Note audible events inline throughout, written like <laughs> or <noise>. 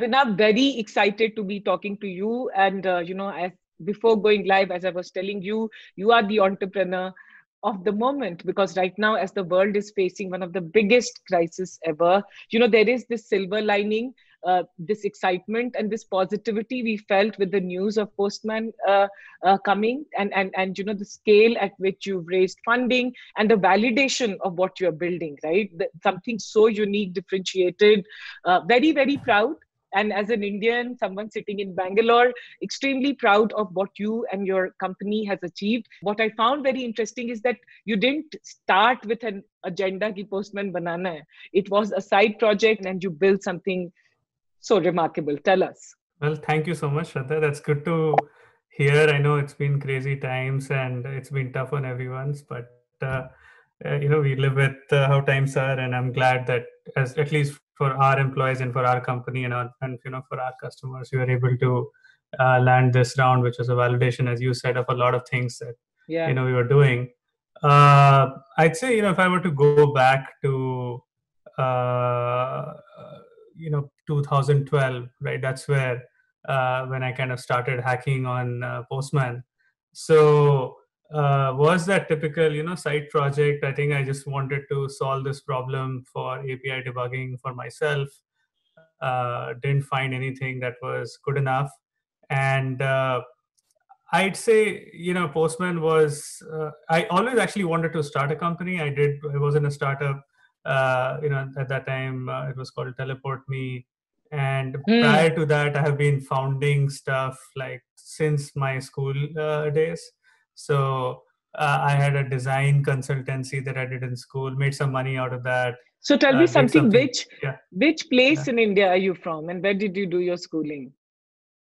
Abhinav, very excited to be talking to you. And, uh, you know, as before going live, as I was telling you, you are the entrepreneur of the moment. Because right now as the world is facing one of the biggest crises ever you know there is this silver lining uh, this excitement and this positivity we felt with the news of postman uh, uh, coming and, and and you know the scale at which you've raised funding and the validation of what you're building right? The, something so unique differentiated uh, very very proud and as an indian someone sitting in bangalore extremely proud of what you and your company has achieved what i found very interesting is that you didn't start with an agenda ki postman banana hai. it was a side project and you built something so remarkable tell us well thank you so much Shraddha. that's good to hear i know it's been crazy times and it's been tough on everyone's but uh, uh, you know we live with uh, how times are and i'm glad that as at least for our employees and for our company and, our, and you know for our customers we were able to uh, land this round which was a validation as you said of a lot of things that yeah. you know we were doing uh, i'd say you know if i were to go back to uh, you know 2012 right that's where uh, when i kind of started hacking on uh, postman so uh, was that typical you know side project? I think i just wanted to solve this problem for api debugging for myself. Uh, didn't find anything that was good enough. And uh, i'd say you know postman was uh, i always actually wanted to start a company. I did i was in a startup uh, you know at that time uh, it was called teleport me. And mm. prior to that i have been founding stuff like since my school days so uh, I had a design consultancy that I did in school, made some money out of that. So tell me uh, something, something, which yeah. which place yeah. in India are you from and where did you do your schooling?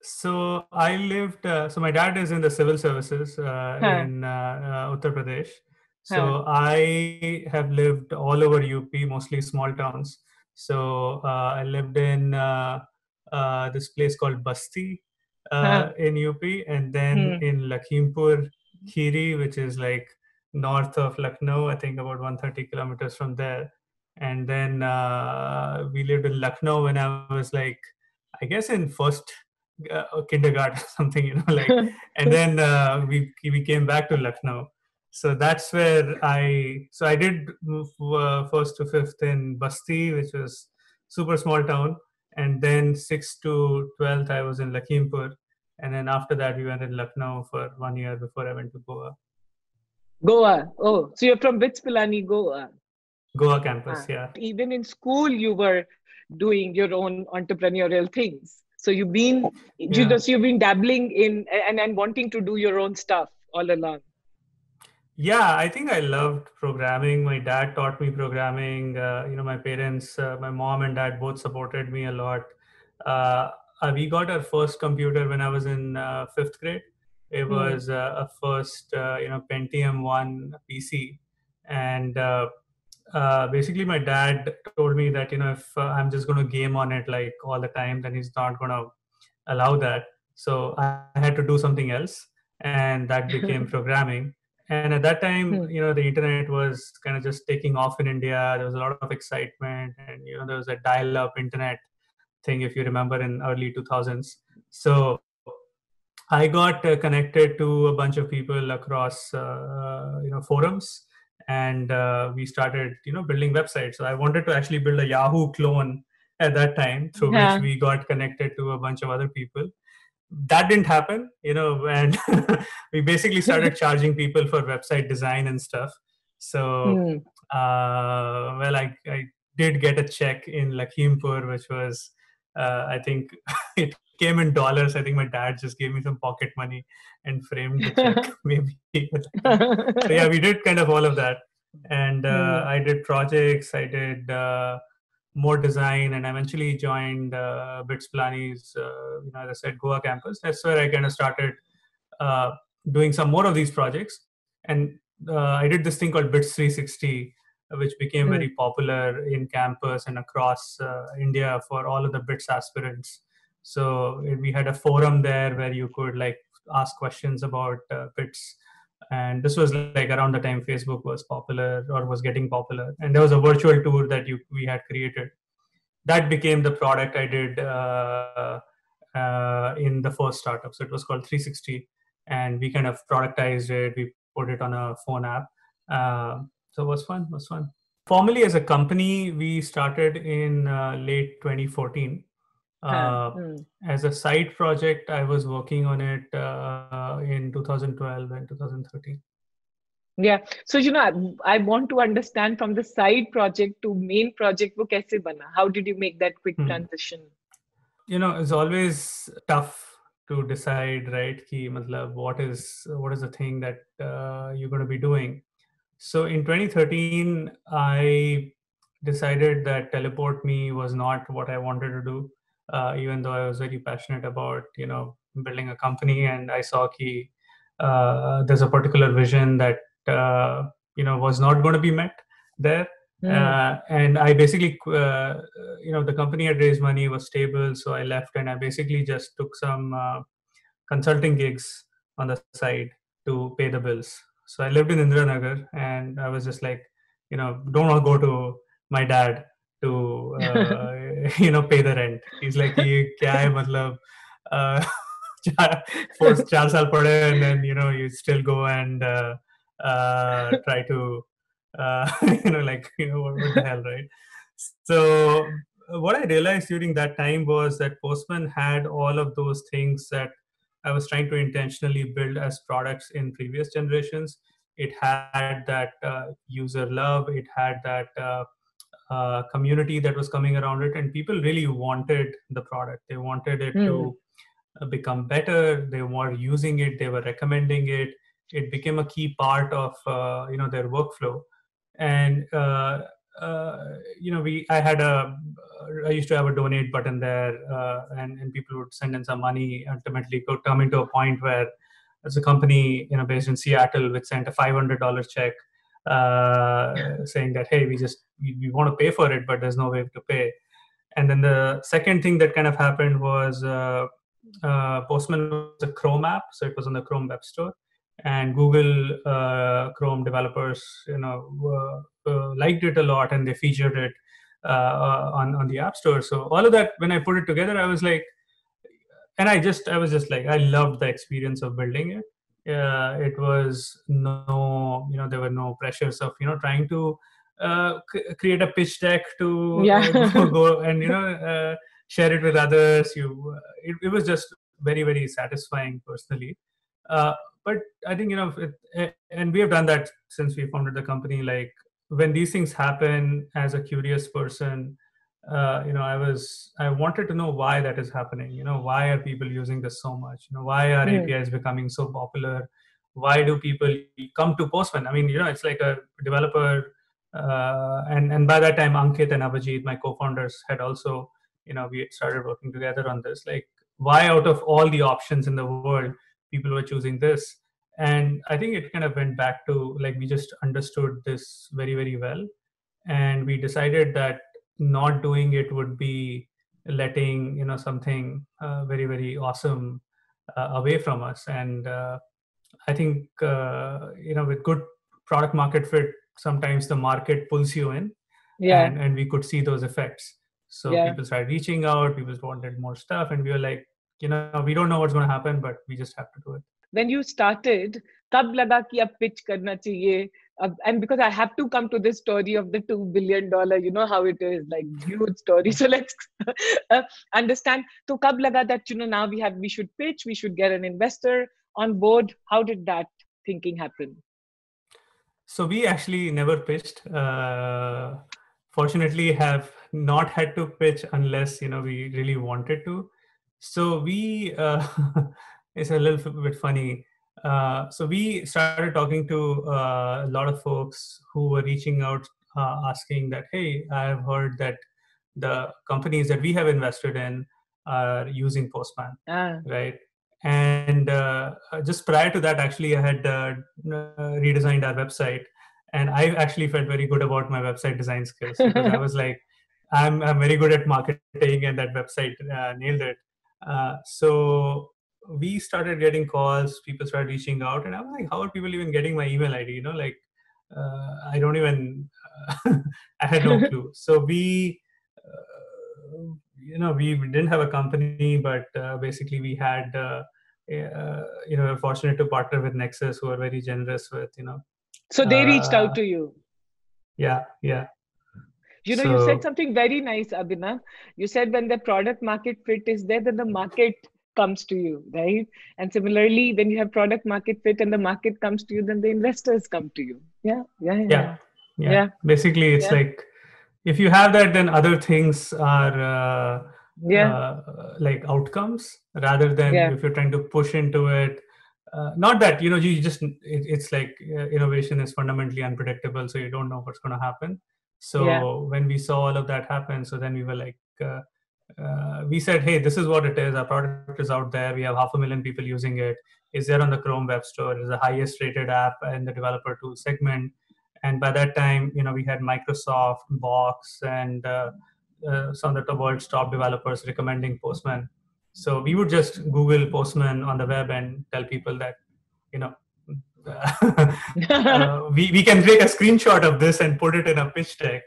So I lived, uh, so my dad is in the civil services uh, huh. in uh, uh, Uttar Pradesh. So huh. I have lived all over UP, mostly small towns. So I lived in this place called Basti huh. in UP and then hmm. in Lakhimpur Kheri, which is like north of Lucknow, I think about 130 kilometers from there. And then uh, we lived in Lucknow when I was like, I guess in first uh, kindergarten <laughs> something, you know, like, <laughs> and then uh, we we came back to Lucknow. So that's where I so I did move uh, first to fifth in Basti, which was super small town, and then sixth to twelfth I was in Lakhimpur and then after that we went in lucknow for one year before i went to goa. Goa. Oh so you're from Bits Pilani, goa? Goa campus ah. yeah. Even in school you were doing your own entrepreneurial things. So you've been yeah. you so you've been dabbling in and, and wanting to do your own stuff all along. Yeah i think i loved programming. My dad taught me programming. Uh, you know my parents uh, my mom and dad both supported me a lot. Uh, uh, we got our first computer when I was in uh, fifth grade. It hmm. was uh, a first, uh, you know, Pentium one PC, and uh, uh, basically my dad told me that you know if I'm just going to game on it like all the time, then he's not going to allow that. So I had to do something else, and that <laughs> became programming. And at that time, hmm. you know, the internet was kind of just taking off in India. There was a lot of excitement, and you know, there was a dial-up internet thing if you remember in early 2000s so i got uh, connected to a bunch of people across uh, you know forums and uh, we started you know building websites so i wanted to actually build a yahoo clone at that time through yeah. which we got connected to a bunch of other people that didn't happen you know and <laughs> we basically started <laughs> charging people for website design and stuff so mm. uh, well I, I did get a check in lakhimpur which was uh, I think <laughs> it came in dollars. I think my dad just gave me some pocket money and framed the check, <laughs> <laughs> maybe. so yeah, we did kind of all of that, and uh, mm. I did projects. I did uh, more design, and eventually joined uh, Bits Pilani's, uh, you know, as I said, Goa campus. That's where I kind of started uh, doing some more of these projects, and uh, I did this thing called Bits 360 which became mm. very popular in campus and across uh, India for all of the BITS aspirants. So we had a forum there where you could like ask questions about uh, BITS. And this was like around the time Facebook was popular or was getting popular. And there was a virtual tour that you we had created. that became the product I did uh, uh, in the first startup. So it was called 360, and we kind of productized it. We put it on a phone app. Uh, so it was fun. It was fun. Formally, as a company, we started in uh, late 2014. Uh, mm. As a side project, I was working on it uh, in 2012 and 2013 yeah so you know I, I, want to understand from the side project to main project wo kaise bana how did you make that quick hmm. transition you know it's always tough to decide right ki matlab, what is what is the thing that uh, you're going to be doing so in 2013 i decided that teleport me was not what i wanted to do uh, even though i was very passionate about you know building a company. And i saw ki uh, there's a particular vision that uh, you know was not going to be met there. Mm. uh, and i basically uh, you know the company had raised money was stable so i left and i basically just took some uh, consulting gigs on the side to pay the bills so I lived in Indiranagar, and I was just like, you know, don't go to my dad to uh, <laughs> <laughs> you know pay the rent. He's like, "Ye kya hai? Matlab, uh, for four saal pade, and then you know you still go and uh, uh, <laughs> try to uh, you know like you know what, what the hell, right?" So what I realized during that time was that Postman had all of those things that i was trying to intentionally build as products in previous generations. It had that uh, user love. It had that uh, uh, community that was coming around it and people really wanted the product. They wanted it mm. to hmm. become better. They were using it. They were recommending it. It became a key part of uh, you know their workflow. And uh, uh, you know we i had a i used to have a donate button there uh, and, and people would send in some money ultimately could come into a point where as a company you know based in seattle which sent a $500 check uh, saying that hey we just we, we, want to pay for it but there's no way to pay. And then the second thing that kind of happened was uh, postman was a chrome app so it was on the chrome web store and Google uh, Chrome developers, you know, uh, liked it a lot, and they featured it uh, on on the App Store. So all of that, when I put it together, I was like, and I just I was just like, I loved the experience of building it. it was no, you know, there were no pressures of you know trying to uh, c- create a pitch deck to yeah. uh, <laughs> go <laughs> and you know uh, share it with others. You, it, it was just very very satisfying personally but i think you know it, eh, and we have done that since we founded the company like when these things happen as a curious person uh, you know i was i wanted to know why that is happening. You know why are people using this so much? You know why are mm. apis becoming so popular? Why do people come to postman? I mean you know it's like a developer uh, and and by that time ankit and abhijit my co-founders had also you know we had started working together on this. Like why out of all the options in the world people were choosing this. And i think it kind of went back to like we just understood this very very well. And we decided that not doing it would be letting you know something uh, very very awesome uh, away from us. And uh, i think uh, you know with good product market fit sometimes the market pulls you in. Yeah. And, and we could see those effects. So yeah. people started reaching out people wanted more stuff. And we were like you know we don't know what's going to happen but we just have to do it when you started tab laga ki ab pitch karna chahiye uh, and because I have to come to this story of the two billion dollar, you know how it is like huge story. <laughs> So let's uh, understand. So kab laga that you know now we have we should pitch, we should get an investor on board. How did that thinking happen? So we actually never pitched. Uh, fortunately, have not had to pitch unless you know we really wanted to. So we, uh, <laughs> it's a little bit funny. Uh, so we started talking to uh, a lot of folks who were reaching out, uh, asking that, hey, I've heard that the companies that we have invested in are using Postman, ah. right? And uh, just prior to that, actually, I had uh, redesigned our website, and I actually felt very good about my website design skills because I <laughs> was like, I'm I'm very good at marketing, and that website nailed it. Uh, so we started getting calls, people started reaching out, and I'm like, how are people even getting my email ID? You know, like uh, I don't even, uh, <laughs> I had no clue. <laughs> So we, uh, you know we didn't have a company but uh, basically we had uh, uh, you know we're fortunate to partner with nexus who are very generous with you know so they reached out to you yeah yeah you know so, you said something very nice abhinav you said when the product market fit is there then the market comes to you right and similarly when you have product market fit and the market comes to you then the investors come to you yeah yeah yeah yeah, yeah. yeah. basically it's yeah. like if you have that then other things are uh, yeah uh, like outcomes rather than yeah. if you're trying to push into it uh, not that you know you just it, it's like uh, innovation is fundamentally unpredictable so you don't know what's going to happen so yeah. when we saw all of that happen so then we were like uh, uh, we said hey this is what it is. Our product is out there. We have half a million people using it. Is there on the chrome web store. It's the highest rated app in the developer tool segment. And by that time you know we had microsoft box and uh, uh, some of the world's top developers recommending postman. So we would just google postman on the web and tell people that you know <laughs> uh, <laughs> we, we can take a screenshot of this and put it in a pitch deck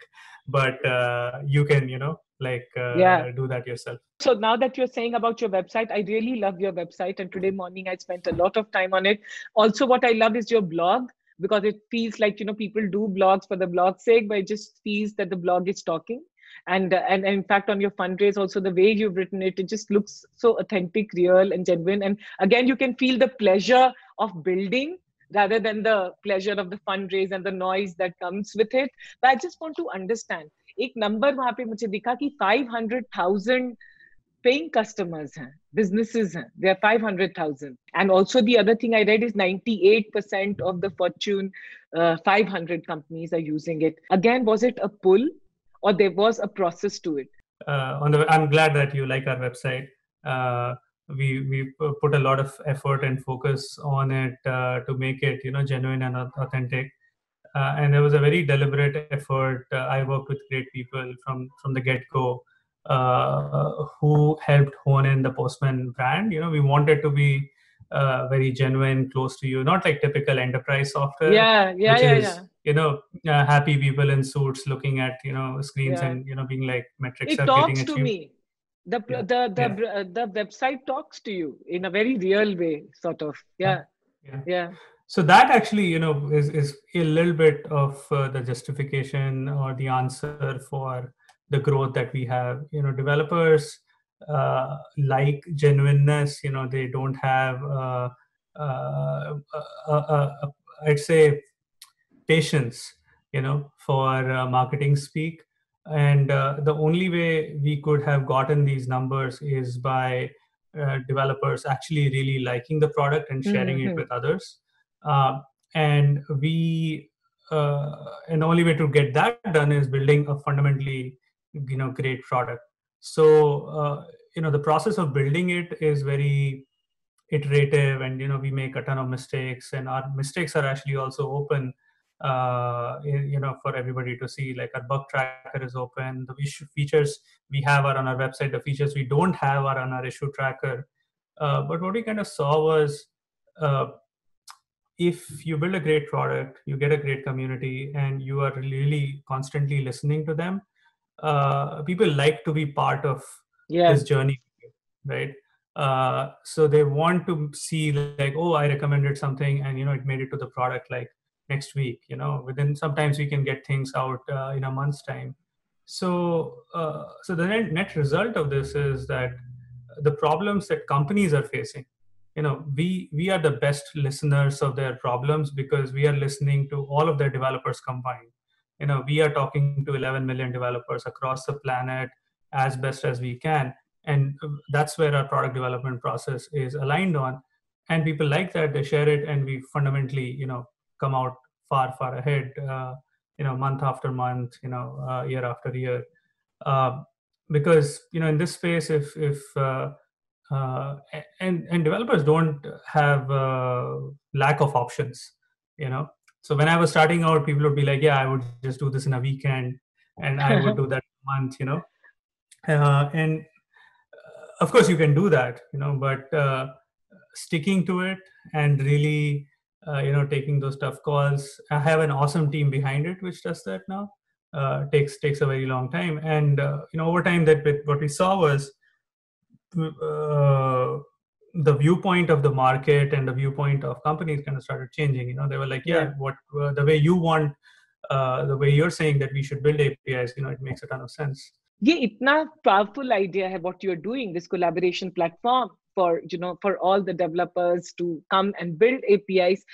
but uh, you can you know like uh, yeah. do that yourself. So now that you're saying about your website i really love your website and today morning i spent a lot of time on it. Also what i love is your blog because it feels like you know people do blogs for the blog's sake but it just feels that the blog is talking. And, uh, and and in fact on your fundraise also the way you've written it it just looks so authentic real and genuine. And again you can feel the pleasure of building rather than the pleasure of the fundraise and the noise that comes with it but i just want to understand एक number वहां पे मुझे दिखा कि 500,000 paying customers हैं businesses हैं there are 500,000 and also the other thing I read is 98% of the Fortune uh, 500 companies are using it again was it a pull or there was a process to it uh, on the I'm glad that you like our website uh, we we put a lot of effort and focus on it uh, to make it you know genuine and authentic uh, and there was a very deliberate effort. Uh, I worked with great people from from the get go uh, who helped hone in the Postman brand. You know, we wanted to be uh, very genuine, close to you, not like typical enterprise software. Yeah, yeah, yeah, is, yeah. You know, uh, happy people in suits looking at you know screens yeah. and you know being like metrics it are talks getting to you. me. The yeah. the the yeah. the website talks to you in a very real way, sort of. Yeah. yeah. yeah so that actually you know is, is a little bit of uh, the justification or the answer for the growth that we have you know developers uh, like genuineness you know they don't have uh, uh, i'd say patience you know for uh, marketing speak and uh, the only way we could have gotten these numbers is by developers actually really liking the product and sharing mm-hmm. it with others uh, and we uh, and the only way to get that done is building a fundamentally you know great product so uh, you know the process of building it is very iterative and you know we make a ton of mistakes and our mistakes are actually also open uh, you know for everybody to see like our bug tracker is open the issue features we have are on our website the features we don't have are on our issue tracker uh, but what we kind of saw was uh, if you build a great product, you get a great community, and you are really constantly listening to them, uh, people like to be part of yeah. this journey, right? Uh, so they want to see like, oh, I recommended something, and you know, it made it to the product like next week. You know, within sometimes we can get things out uh, in a month's time. So, uh, so the net, net result of this is that the problems that companies are facing you know we we are the best listeners of their problems because we are listening to all of their developers combined you know we are talking to 11 million developers across the planet as best as we can and that's where our product development process is aligned on and people like that they share it and we fundamentally you know come out far far ahead uh, you know month after month you know uh, year after year. Uh, because you know in this space if if uh, uh, and and developers don't have uh, lack of options you know. So when i was starting out people would be like yeah i would just do this in a weekend and i would do <laughs> that month you know. And uh, of course you can do that you know but uh, sticking to it and really uh, you know taking those tough calls i have an awesome team behind it which does that now uh, takes takes a very long time. And uh, you know, over time, that what we saw was uh, the viewpoint of the market and the viewpoint of companies kind of started changing. You know, they were like, yeah, yeah. what uh, the way you want, uh, the way you're saying that we should build APIs, you know, it makes a ton of sense. ये इतना powerful idea है what you're doing this collaboration platform for you know for all the developers to come and build apis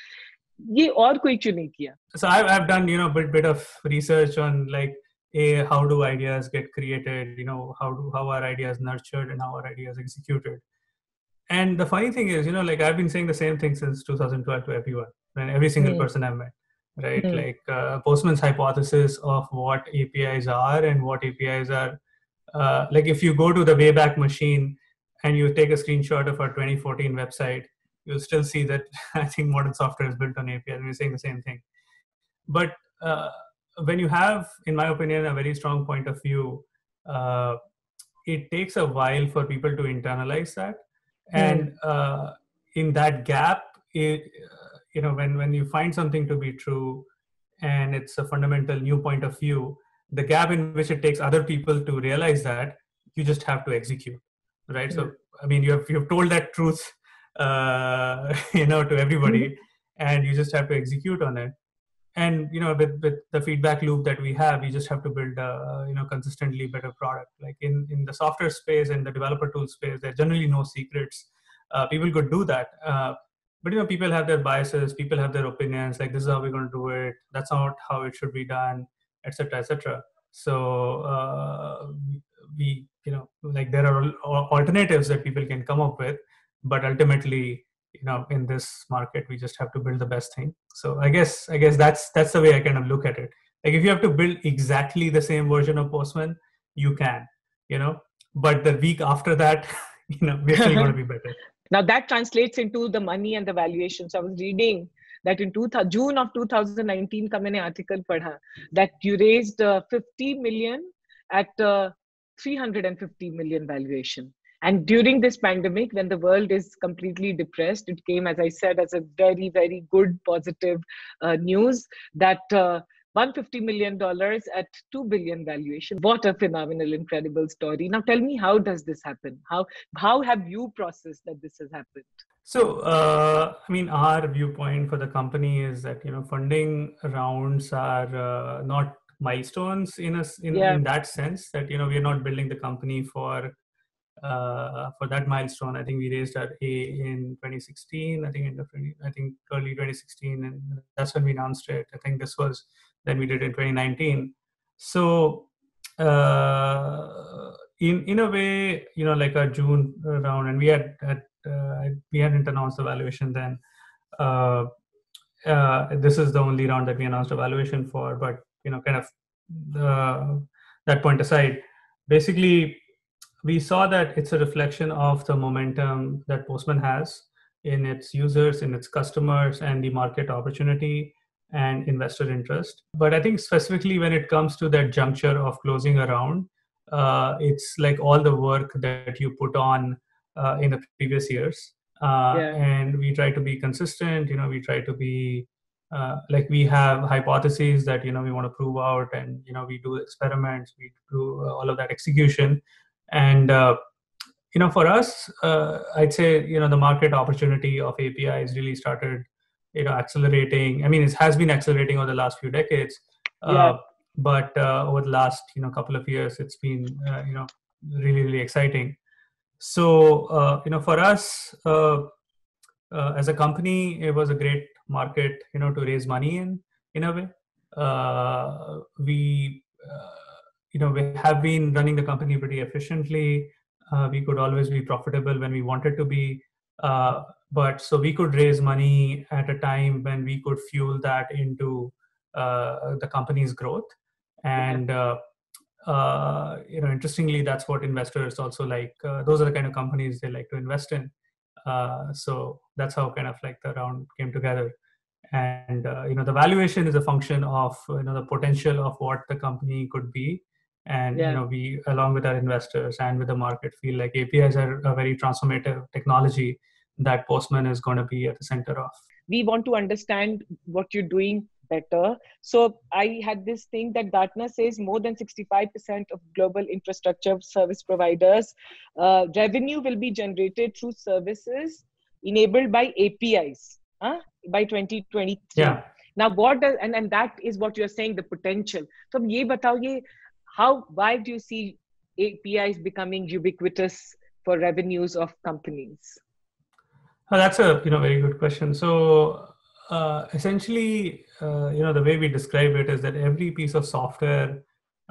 ye aur koi kyun nahi so i've i've done you know bit bit of research on like a how do ideas get created you know how do how are ideas nurtured and how are ideas executed and the funny thing is you know like i've been saying the same thing since 2012 to everyone and every single mm. person I met right mm. like uh, postman's hypothesis of what apis are and what apis are uh, like if you go to the wayback machine and you take a screenshot of our 2014 website you'll still see that <laughs> i think modern software is built on and we're saying the same thing. But uh, when you have, in my opinion, a very strong point of view, uh, it takes a while for people to internalize that. And uh, in that gap, it, uh, you know, when when you find something to be true, and it's a fundamental new point of view, the gap in which it takes other people to realize that, you just have to execute, right? So, I mean, you have you have told that truth, uh, <laughs> you know, to everybody, mm. and you just have to execute on it and you know with, with the feedback loop that we have you just have to build a you know consistently better product like in in the software space and the developer tool space there's generally no secrets uh, people could do that uh, but you know people have their biases people have their opinions like this is how we're going to do it that's not how it should be done etc etc so uh, we you know like there are alternatives that people can come up with but ultimately you know in this market we just have to build the best thing. So i guess i guess that's that's the way i kind of look at it. Like if you have to build exactly the same version of postman you can you know? But the week after that <laughs> you know we're still going to be better. <laughs> Now that translates into the money and the valuations i was reading that in two, June of 2019 ka maine article padha that you raised uh, 50 million at uh, 350 million valuation. And during this pandemic when the world is completely depressed it came as i said as a very very good positive uh, news that uh, 150 million dollars at 2 billion valuation. What a phenomenal incredible story. Now tell me how does this happen? How how have you processed that this has happened? So uh, i mean our viewpoint for the company is that you know funding rounds are uh, not milestones in us in, yeah. in that sense that you know we're not building the company for uh, for that milestone. I think we raised our A in 2016. I think in the I think early 2016, and that's when we announced it. I think this was then we did in 2019. So uh, in in a way, you know, like a June round, and we had, had uh, we hadn't announced the valuation then. Uh, uh, this is the only round that we announced a valuation for, but you know, kind of the, that point aside, basically we saw that it's a reflection of the momentum that Postman has in its users, in its customers, and the market opportunity and investor interest. But I think specifically when it comes to that juncture of closing around, uh, it's like all the work that you put on uh, in the previous years. Uh, yeah. And we try to be consistent, you know, we try to be uh, like we have hypotheses that you know we want to prove out and you know we do experiments we do all of that execution and uh, you know, for us, uh, I'd say you know the market opportunity of APIs really started you know accelerating. I mean, it has been accelerating over the last few decades. Uh, yeah. but uh, over the last you know couple of years, it's been uh, you know really really exciting. So uh, you know, for us as a company, it was a great market you know to raise money in in a way. we you know, we have been running the company pretty efficiently. Uh, we could always be profitable when we wanted to be. Uh, but so we could raise money at a time when we could fuel that into uh, the company's growth. And, uh, uh, you know, interestingly, that's what investors also like. Uh, those are the kind of companies they like to invest in. So that's how kind of like the round came together. And uh, you know the valuation is a function of you know the potential of what the company could be. And yeah. you know we along with our investors and with the market feel like apis are a very transformative technology that postman is going to be at the center of. We want to understand what you're doing better. So I had this thing that Gartner says more than 65% of global infrastructure service providers uh, revenue will be generated through services enabled by APIs uh, by 2023. Yeah. Now, what does, and, and that is what you're saying, the potential. So, ye batao, ye, how, why do you see APIs becoming ubiquitous for revenues of companies? Oh, that's a you know very good question. So uh, essentially, uh, you know, the way we describe it is that every piece of software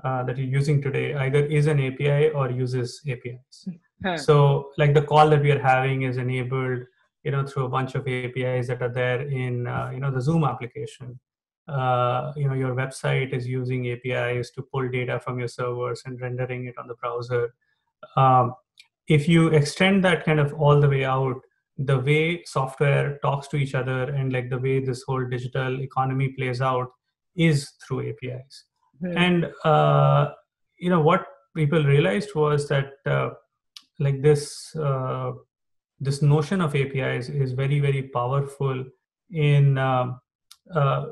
uh, that you're using today either is an API or uses APIs. Huh. So, like the call that we are having is enabled, you know, through a bunch of APIs that are there in, uh, you know, the Zoom application. Uh, you know, your website is using APIs to pull data from your servers and rendering it on the browser. Um, if you extend that kind of all the way out the way software talks to each other and like the way this whole digital economy plays out is through apis mm. and uh, you know what people realized was that uh, like this uh, this notion of apis is very very powerful in um, uh,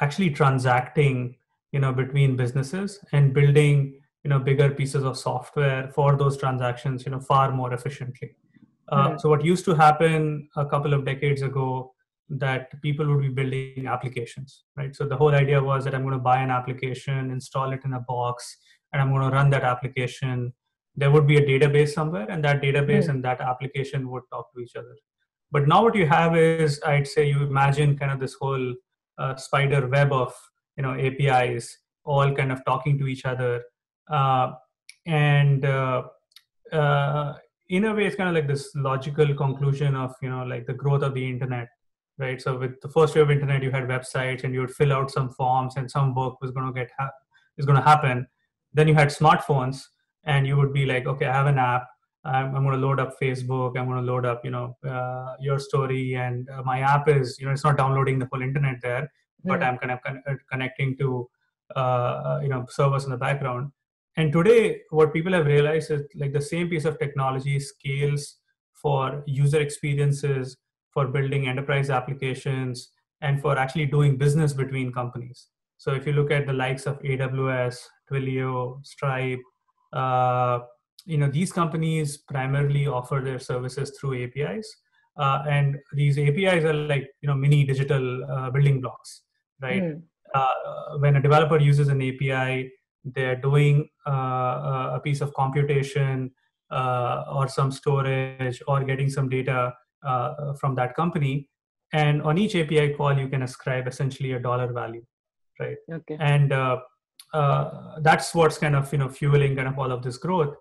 actually transacting you know between businesses and building you know bigger pieces of software for those transactions you know far more efficiently uh, so what used to happen a couple of decades ago that people would be building applications, right? So the whole idea was that I'm going to buy an application, install it in a box, and I'm going to run that application. There would be a database somewhere, and that database mm. and that application would talk to each other. But now what you have is, I'd say, you imagine kind of this whole uh, spider web of you know APIs all kind of talking to each other, uh, and uh, uh in a way it's kind of like this logical conclusion of you know like the growth of the internet right? So with the first wave of internet you had websites and you would fill out some forms and some work was going to get ha- is going to happen. Then you had smartphones and you would be like okay i have an app. I'm, I'm going to load up facebook. I'm going to load up you know uh, YourStory and uh, my app is you know it's not downloading the whole internet there but i'm kind of con- uh, connecting to uh, you know servers in the background and today, what people have realized is like the same piece of technology scales for user experiences, for building enterprise applications, and for actually doing business between companies. So if you look at the likes of AWS, Twilio, Stripe, uh, you know these companies primarily offer their services through APIs, uh, and these APIs are like you know mini digital uh, building blocks, right? Mm. when a developer uses an API, they're doing uh, a piece of computation uh, or some storage or getting some data uh, from that company. And on each api call you can ascribe essentially a dollar value right? Okay. And uh, uh, that's what's kind of you know fueling kind of all of this growth.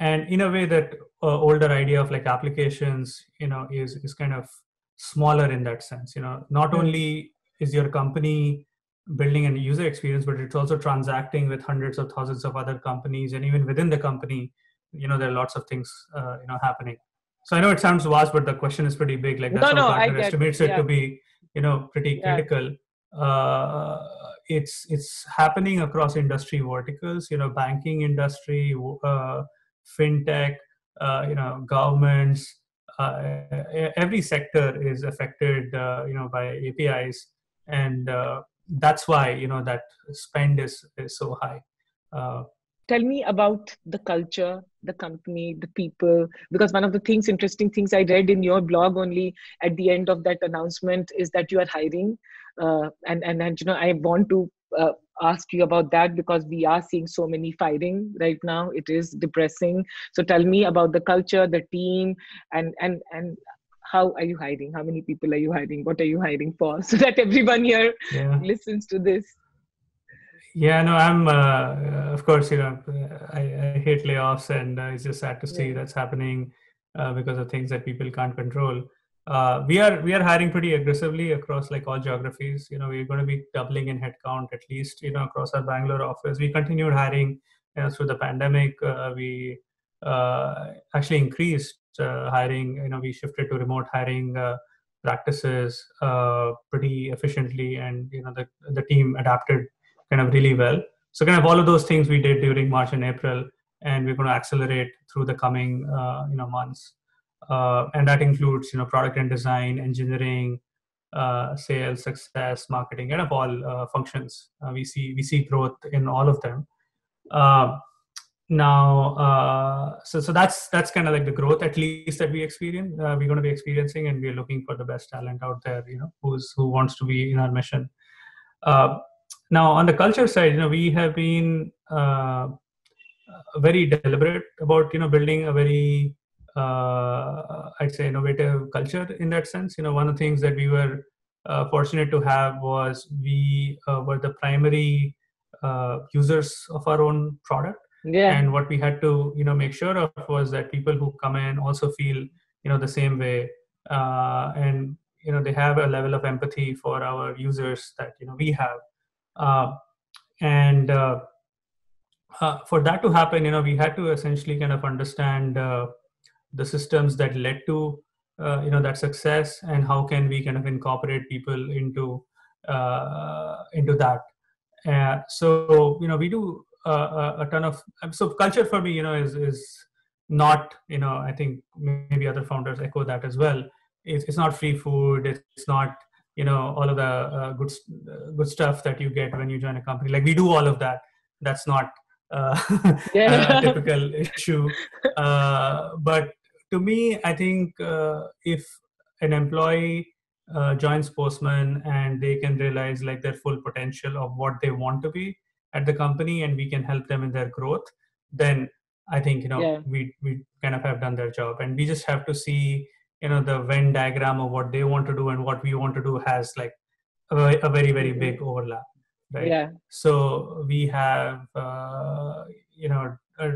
And in a way that uh, older idea of like applications you know is is kind of smaller in that sense you know. Not mm-hmm. only is your company building a user experience but it's also transacting with hundreds of thousands of other companies and even within the company you know there are lots of things uh, you know happening. So i know it sounds vast but the question is pretty big. Like that's no, how no, Gartner estimates it yeah. to be you know pretty critical. Yeah. uh, it's it's happening across industry verticals you know banking industry uh, fintech uh, you know governments uh, every sector is affected uh, you know by apis and that's why you know that spend is, is so high. Uh, tell me about the culture the company the people because one of the things interesting things i read in your blog only at the end of that announcement is that you are hiring uh, and, and and you know i want to uh, ask you about that because we are seeing so many firing right now. It is depressing. So tell me about the culture the team and and and how are you hiring how many people are you hiring what are you hiring for? <laughs> So that everyone here yeah. listens to this. Yeah no i'm uh, of course you know i, I hate layoffs and uh, it's just sad to see yeah. that's happening uh, because of things that people can't control. Uh, we are we are hiring pretty aggressively across like all geographies. You know we're going to be doubling in headcount at least you know across our bangalore office. We continued hiring you know, through the pandemic. Uh, we uh, actually increased uh, hiring. You know, we shifted to remote hiring uh, practices uh, pretty efficiently, and you know the the team adapted kind of really well. So kind of all of those things we did during March and April, and we're going to accelerate through the coming you know months. and that includes you know product and design, engineering, uh, sales, success, marketing, and of all uh, functions. Uh, we see we see growth in all of them. Uh, now, uh, so so that's that's kind of like the growth at least that we experience. Uh, we're going to be experiencing, and we're looking for the best talent out there. You know, who's who wants to be in our mission. now, on the culture side, you know, we have been very deliberate about you know building a very uh, I'd say innovative culture in that sense. You know, one of the things that we were uh, fortunate to have was we uh, were the primary uh, users of our own product. Yeah. And what we had to, you know, make sure of was that people who come in also feel, you know, the same way, uh, and you know, they have a level of empathy for our users that you know we have, uh, and. uh, for that to happen, you know, we had to essentially kind of understand the systems that led to uh, you know that success and how can we kind of incorporate people into uh, into that uh, so you know we do uh, a ton of so culture for me you know is is not you know i think maybe other founders echo that as well it's, it's not free food it's not you know all of the uh, good good stuff that you get when you join a company like we do all of that that's not <laughs> uh, yeah. a typical issue. Uh, but to me, I think uh, if an employee uh, joins Postman and they can realize like their full potential of what they want to be at the company, and we can help them in their growth, then I think you know yeah. we we kind of have done their job, and we just have to see you know the Venn diagram of what they want to do and what we want to do has like a, a very very mm-hmm. big overlap right? Yeah. So we have uh, you know a,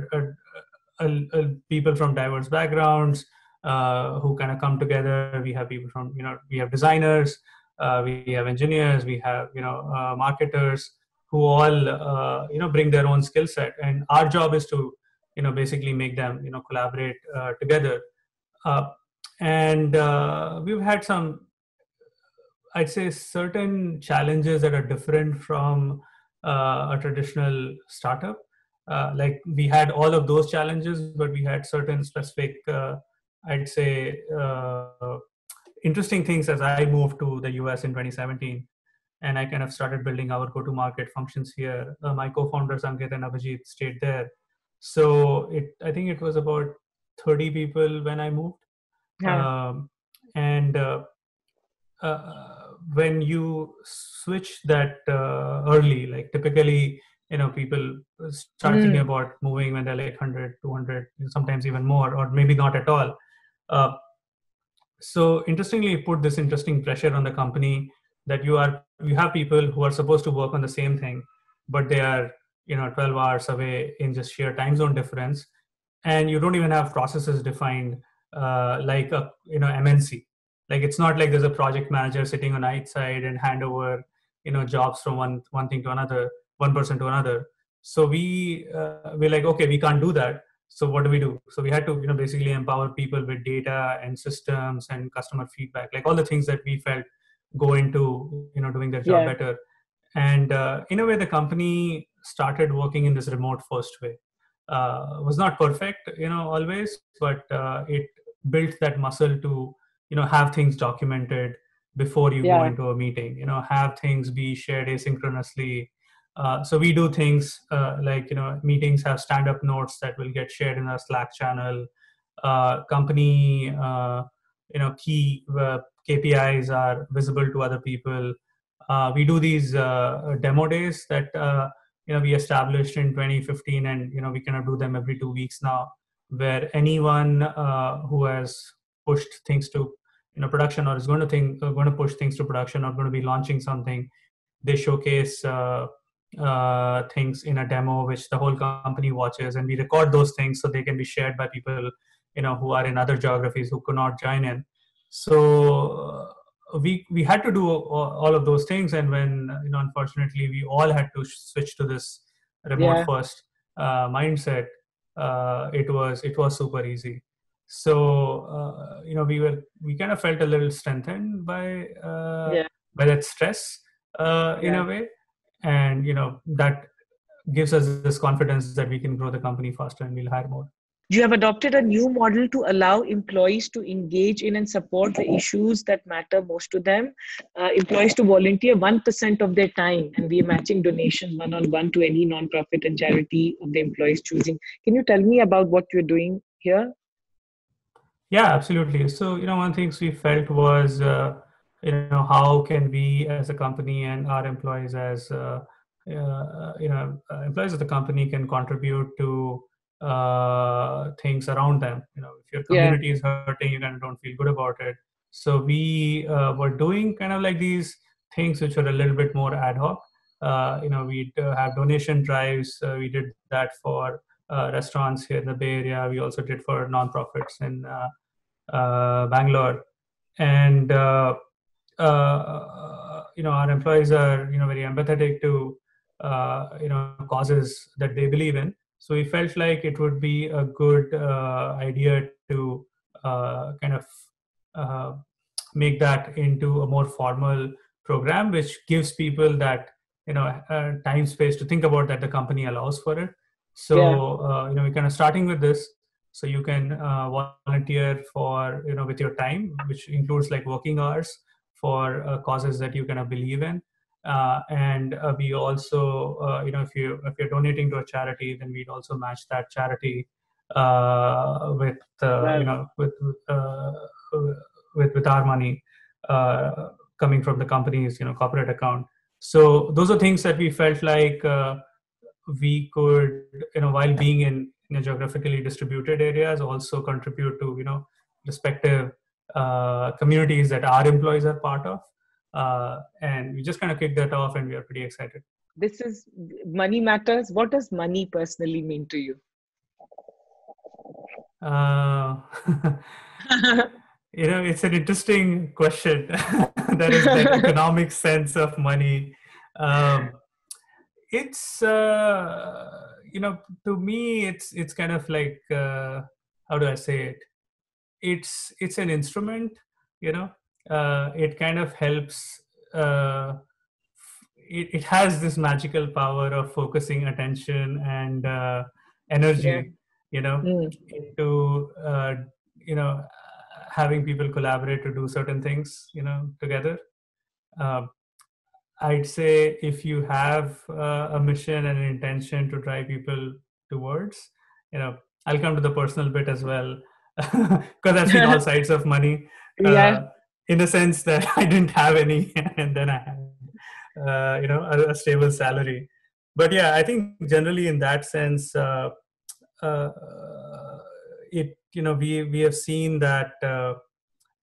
a, people from diverse backgrounds uh, who kind of come together. We have people from you know we have designers uh, we have engineers we have you know uh, marketers who all uh, you know bring their own skill set and our job is to you know basically make them you know collaborate uh, together and we've had some I'd say certain challenges that are different from uh, a traditional startup. Uh, like we had all of those challenges, but we had certain specific, uh, I'd say, uh, interesting things as I moved to the US in 2017. And I kind of started building our go to market functions here. Uh, my co founders, Ankit and Abhijit, stayed there. So it, I think it was about 30 people when I moved. Yeah. Um, and uh, when you switch that uh, early like typically you know people start mm. thinking about moving when they're like 100 200 sometimes even more or maybe not at all uh, so interestingly put this interesting pressure on the company that you are you have people who are supposed to work on the same thing but they are you know 12 hours away in just sheer time zone difference. And you don't even have processes defined uh, like a you know mnc like it's not like there's a project manager sitting on each side and hand over you know jobs from one one thing to another one person to another. So we uh, we're like okay we can't do that. So what do we do? So we had to you know basically empower people with data and systems and customer feedback like all the things that we felt go into you know doing their job yeah. better and uh, in a way the company started working in this remote first way uh, was not perfect you know always but uh, it built that muscle to you know have things documented before you yeah. go into a meeting you know have things be shared asynchronously uh, so we do things uh, like you know meetings have stand up notes that will get shared in our slack channel uh, company uh, you know key uh, kpis are visible to other people. Uh, we do these demo days that you know we established in 2015 and you know we cannot do them every two weeks now where anyone who has pushed things to you know production or is going to think uh, going to push things to production or going to be launching something they showcase uh, uh, things in a demo which the whole company watches and we record those things so they can be shared by people you know who are in other geographies who could not join in. So uh, we we had to do all of those things. And when you know unfortunately we all had to switch to this remote yeah. first uh, mindset uh, it was it was super easy. So uh, you know we were we kind of felt a little strengthened by uh, yeah. by that stress uh, in a way. And you know that gives us this confidence that we can grow the company faster and we'll hire more you have adopted a new model to allow employees to engage in and support the issues that matter most to them. Uh, employees to volunteer 1% of their time, and we are matching donations one on one to any nonprofit and charity of the employees choosing. Can you tell me about what you're doing here? Yeah, absolutely. So, you know, one things we felt was, uh, you know, how can we as a company and our employees as, uh, uh you know, uh, employees of the company can contribute to uh, things around them. You know, if your community yeah. is hurting, you kind of don't feel good about it. So we uh, were doing kind of like these things which were a little bit more ad hoc. Uh, you know, we uh, have donation drives. Uh, we did that for uh, restaurants here in the Bay Area. We also did for nonprofits in Bangalore, and you know, our employees are you know very empathetic to you know causes that they believe in so we felt like it would be a good uh, idea to uh, kind of uh, make that into a more formal program, which gives people that you know uh, time space to think about that the company allows for it. So yeah. Uh, you know we're kind of starting with this. So you can uh, volunteer for you know with your time, which includes like working hours for causes that you kind of believe in uh, and uh, we also uh, you know if you if you're donating to a charity then we'd also match that charity uh, with right. you know with uh, with with our money uh, coming from the company's you know corporate account so those are things that we felt like we could you know while being in, in a geographically distributed areas also contribute to you know respective communities that our employees are part of uh, and we just kind of kicked that off and we are pretty excited. This is money matters. What does money personally mean to you? Uh, <laughs> you know it's an interesting question. <laughs> That is the <laughs> economic sense of money. Um, it's uh, you know to me it's it's kind of like uh, how do i say it? It's it's an instrument you know uh, it kind of helps uh, it, it, has this magical power of focusing attention and uh, energy yeah. you know mm. into uh, you know having people collaborate to do certain things you know together um, i'd say if you have uh, a mission and an intention to drive people towards you know i'll come to the personal bit as well <laughs> because i've seen all <laughs> sides of money yeah uh, in a sense that <laughs> I didn't have any, and then I had, uh, you know, a, a, stable salary. But yeah, I think generally in that sense, uh, uh, it you know we we have seen that uh,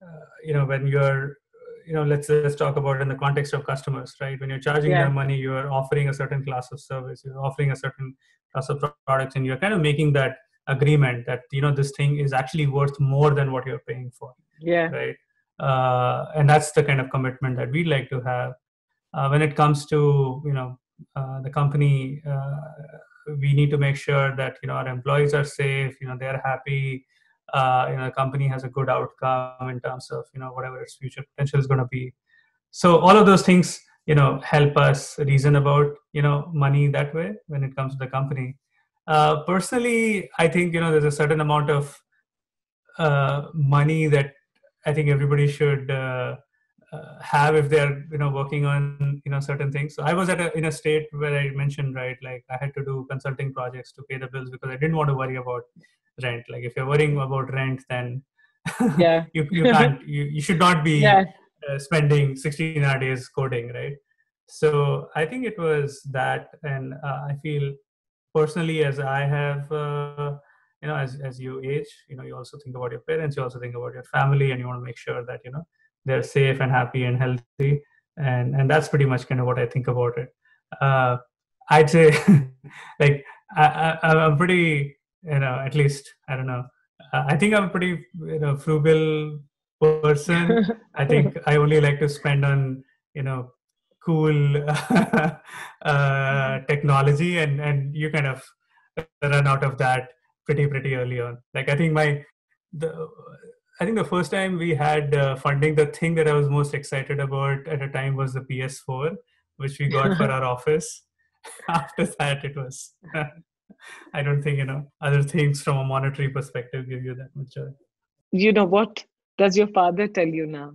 uh, you know when you're you know let's let's talk about in the context of customers right when you're charging yeah. them money you are offering a certain class of service you're offering a certain class of products and you're kind of making that agreement that you know this thing is actually worth more than what you're paying for yeah right uh, and that's the kind of commitment that we'd like to have. Uh, when it comes to you know uh, the company uh, we need to make sure that you know our employees are safe you know they're happy. Uh, you know the company has a good outcome in terms of you know whatever its future potential is going to be. So all of those things you know help us reason about you know money that way when it comes to the company. Uh, personally i think you know there's a certain amount of money that I think everybody should uh, uh, have if they're you know working on you know certain things. So I was at a, in a state where I mentioned right, like I had to do consulting projects to pay the bills because I didn't want to worry about rent. Like if you're worrying about rent, then <laughs> yeah, you you can't <laughs> you, you should not be yeah. uh, spending 16 hour days coding, right? So I think it was that, and uh, I feel personally as I have uh, you know as, as you age you know you also think about your parents you also think about your family and you want to make sure that you know they're safe and happy and healthy. And and that's pretty much kind of what i think about it. Uh, i'd say <laughs> like I, I i'm pretty you know at least i don't know i think i'm pretty you know frugal person. I think <laughs> i only like to spend on you know cool <laughs> uh, technology and and you kind of run out of that pretty pretty early on. Like I think my the I think the first time we had uh, funding, the thing that I was most excited about at a time was the PS4, which we got for <laughs> our office. <laughs> After that, it was. <laughs> I don't think you know other things from a monetary perspective give you that much joy. You know what does your father tell you now?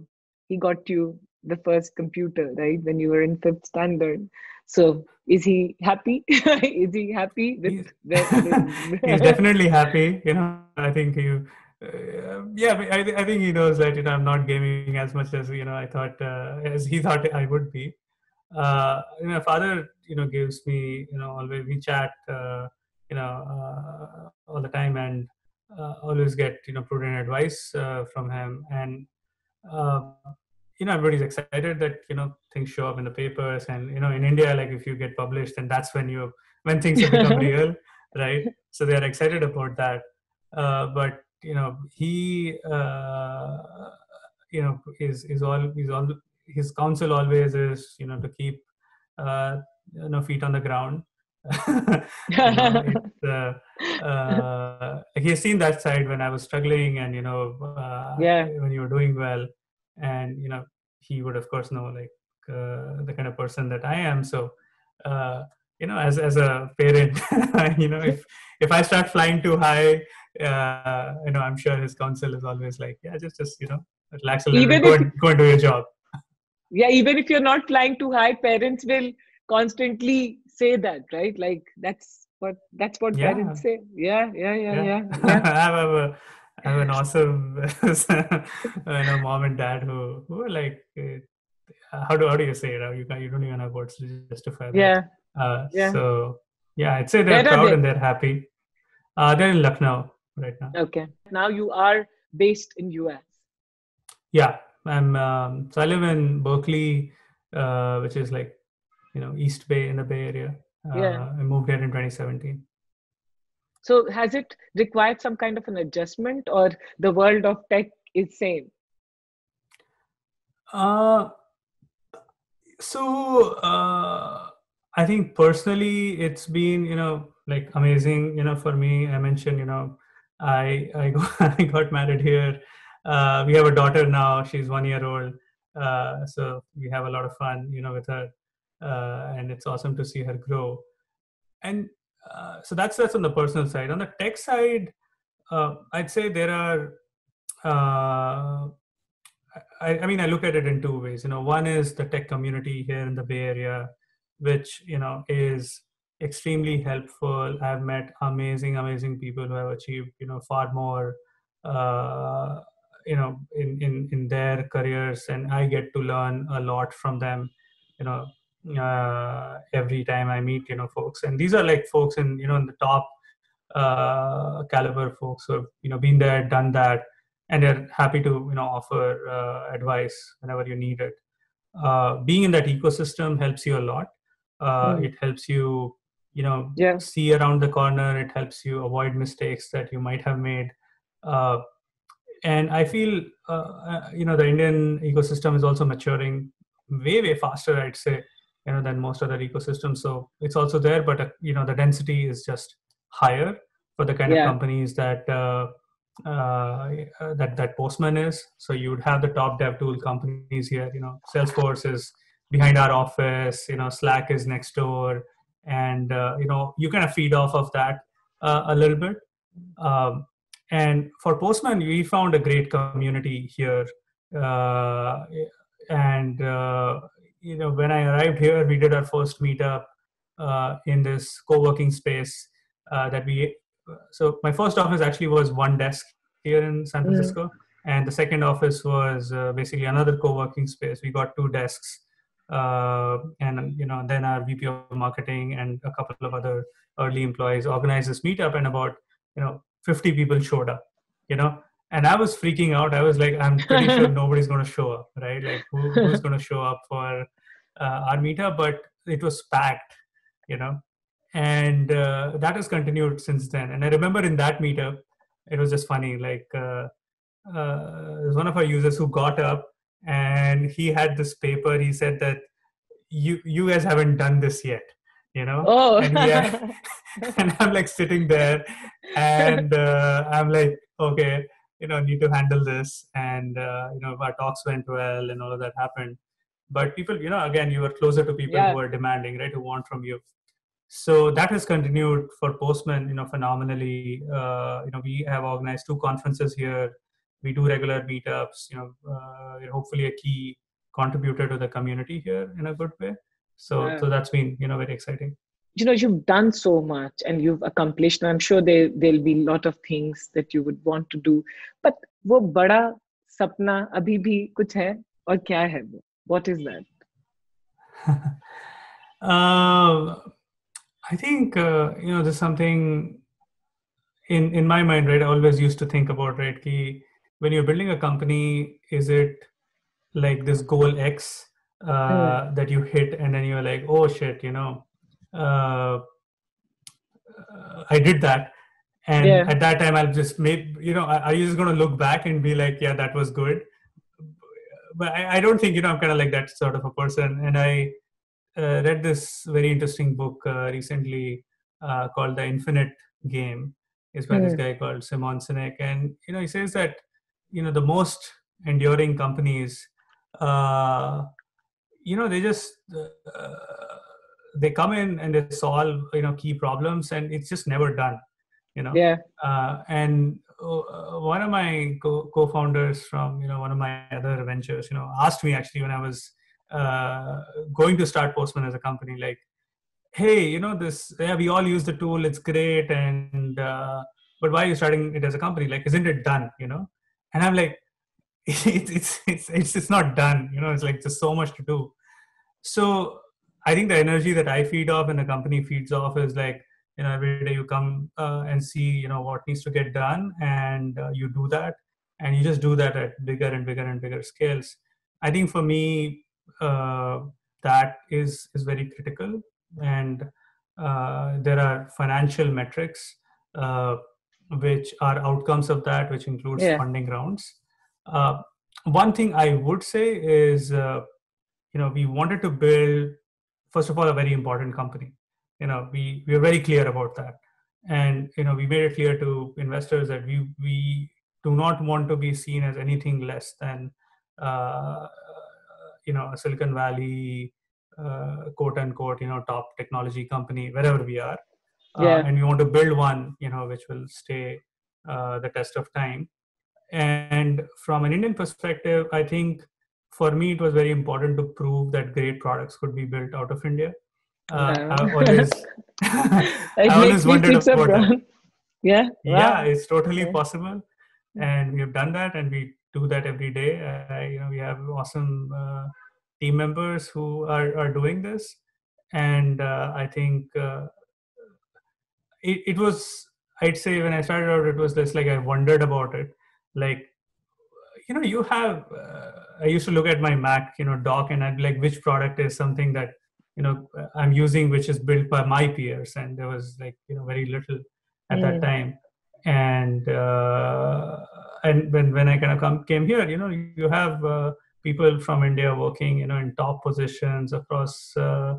He got you the first computer, right? When you were in fifth standard. So is he happy? <laughs> is he happy with, he's, <laughs> <laughs> he's definitely happy. You know, I think you. Uh, yeah, I, I think he knows that you know I'm not gaming as much as you know I thought uh, as he thought I would be. Uh, you know, father, you know, gives me you know always we chat, uh, you know, uh, all the time and uh, always get you know prudent advice from him and you know everybody's excited that you know things show up in the papers and you know in india like if you get published then that's when you when things become <laughs> real right? So they're excited about that. Uh, but you know he uh, you know is is all is all his counsel always is you know to keep uh, you know feet on the ground. <laughs> Know, <laughs> uh, uh, he has seen that side when I was struggling and you know uh, yeah. when you were doing well and you know he would of course know like uh, the kind of person that i am. So uh, you know as as a parent <laughs> you know if if i start flying too high uh, you know i'm sure his counsel is always like yeah just just you know relax a little even bit, go, if, and, go and do your job. Yeah even if you're not flying too high parents will constantly say that right? Like that's what that's what yeah. parents say. Yeah yeah yeah yeah, yeah, <laughs> yeah. I have a have an awesome <laughs> you know, mom and dad who who are like uh, how do how do you say it? You you don't even have words to justify that. Yeah. Uh, yeah. So yeah, I'd say they're Where proud they? and they're happy. Uh, they're in Lucknow right now. Okay. Now you are based in US. Yeah, I'm. Um, so I live in Berkeley, uh, which is like you know East Bay in the Bay Area. Uh, yeah. I moved here in 2017. So has it required some kind of an adjustment or the world of tech is same? Uh, so uh, I think personally it's been, you know, like amazing, you know, for me, I mentioned, you know, I, I, got, <laughs> I got married here. Uh, we have a daughter now, she's one year old. Uh, so we have a lot of fun, you know, with her. Uh, and it's awesome to see her grow. And uh, so that's that's on the personal side. On the tech side, uh, I'd say there are. Uh, I, I, mean, I look at it in two ways. You know, one is the tech community here in the Bay Area, which you know is extremely helpful. I've met amazing, amazing people who have achieved you know far more. Uh, you know, in, in in their careers, and I get to learn a lot from them. You know, uh, every time I meet you know folks, and these are like folks in you know in the top uh, caliber folks who have you know been there, done that, and they're happy to you know offer uh, advice whenever you need it. Uh, being in that ecosystem helps you a lot. Mm. It helps you you know yeah. see around the corner. It helps you avoid mistakes that you might have made. Uh, and I feel uh, you know the Indian ecosystem is also maturing way way faster. I'd say you know than most other ecosystems. So it's also there but uh, you know the density is just higher for the kind yeah. of companies that uh, uh, that that postman is. So you would have the top dev tool companies here you know salesforce is behind our office you know slack is next door and uh, you know you kind of feed off of that uh, a little bit. Um, and for postman we found a great community here uh, and you know, when I arrived here, we did our first meetup uh, in this co-working space uh, that we. So my first office actually was one desk here in San mm-hmm. Francisco, and the second office was uh, basically another co-working space. We got two desks, uh, and you know, then our VP of marketing and a couple of other early employees organized this meetup, and about you know 50 people showed up. You know, and I was freaking out. I was like, I'm pretty sure <laughs> nobody's going to show up, right? Like, who, who's going to show up for our meetup? But it was packed, you know, and uh, that has continued since then. And I remember in that meetup, it was just funny. Like, uh, uh, there's one of our users who got up and he had this paper. He said that you you guys haven't done this yet you know oh. and, are, <laughs> <laughs> and i'm like sitting there and uh, i'm like okay you know need to handle this and uh, you know our talks went well and all of that happened but people you know again you were closer to people yeah. who are demanding right who want from you. So that has continued for postman you know phenomenally. Uh, you know we have organized two conferences here. We do regular meetups you know uh, you're hopefully a key contributor to the community here in a good way. So yeah. so that's been you know very exciting. You know you've done so much and you've accomplished and i'm sure there there'll be a lot of things that you would want to do. But wo bada sapna abhi bhi kuch hai aur kya hai wo what is that? <laughs> uh, I think uh, you know there's something in in my mind, right? I always used to think about right. Ki when you're building a company, is it like this goal X uh, mm. that you hit, and then you're like, oh shit, you know, uh, I did that, and yeah. at that time I'll just make you know, are you just going to look back and be like, yeah, that was good? But I, I don't think you know I'm kind of like that sort of a person, and I uh, read this very interesting book uh, recently uh, called The Infinite Game. Is by mm. this hmm. guy called Simon Sinek, and you know he says that you know the most enduring companies, uh, you know they just uh, they come in and they solve you know key problems, and it's just never done. You know. Yeah. Uh, and one of my co- co-founders from you know one of my other ventures, you know, asked me actually when I was uh, going to start Postman as a company, like, hey, you know, this, yeah, we all use the tool, it's great, and uh, but why are you starting it as a company? Like, isn't it done? You know, and I'm like, <laughs> it's it's it's it's, it's not done. You know, it's like there's so much to do. So I think the energy that I feed off and the company feeds off is like, you know, every day you come uh, and see, you know, what needs to get done, and uh, you do that, and you just do that at bigger and bigger and bigger scales. I think for me, uh, that is is very critical and uh, there are financial metrics uh, which are outcomes of that which includes yeah. funding rounds uh, one thing i would say is uh, you know we wanted to build first of all a very important company you know we we are very clear about that. And you know we made it clear to investors that we we do not want to be seen as anything less than uh, you know a silicon valley uh, quote unquote you know top technology company wherever we are. Uh, yeah. and we want to build one you know which will stay uh, the test of time. And from an indian perspective i think for me it was very important to prove that great products could be built out of india uh, i <laughs> always i always wondered about that yeah wow. yeah it's totally okay. possible and we have done that and we do that every day. Uh, you know, we have awesome uh, team members who are, are doing this, and uh, I think uh, it, it was. I'd say when I started out, it was just like I wondered about it, like you know, you have. Uh, I used to look at my Mac, you know, dock, and I'd be like, which product is something that you know I'm using, which is built by my peers, and there was like you know very little at mm. that time and uh, and when when I kind of come came here, you know, you have uh, people from India working, you know, in top positions across uh,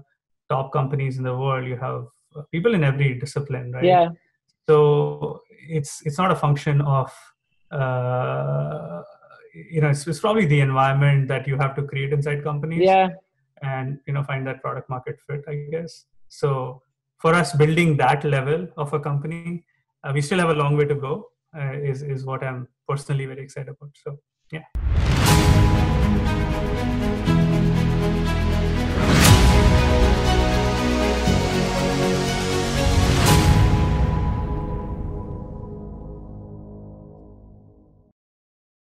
top companies in the world. You have uh, people in every discipline, right? Yeah. So it's it's not a function of uh, you know it's, it's probably the environment that you have to create inside companies. Yeah. And you know find that product market fit, I guess. So for us, building that level of a company uh, we still have a long way to go. Uh, is is what I'm personally very excited about. So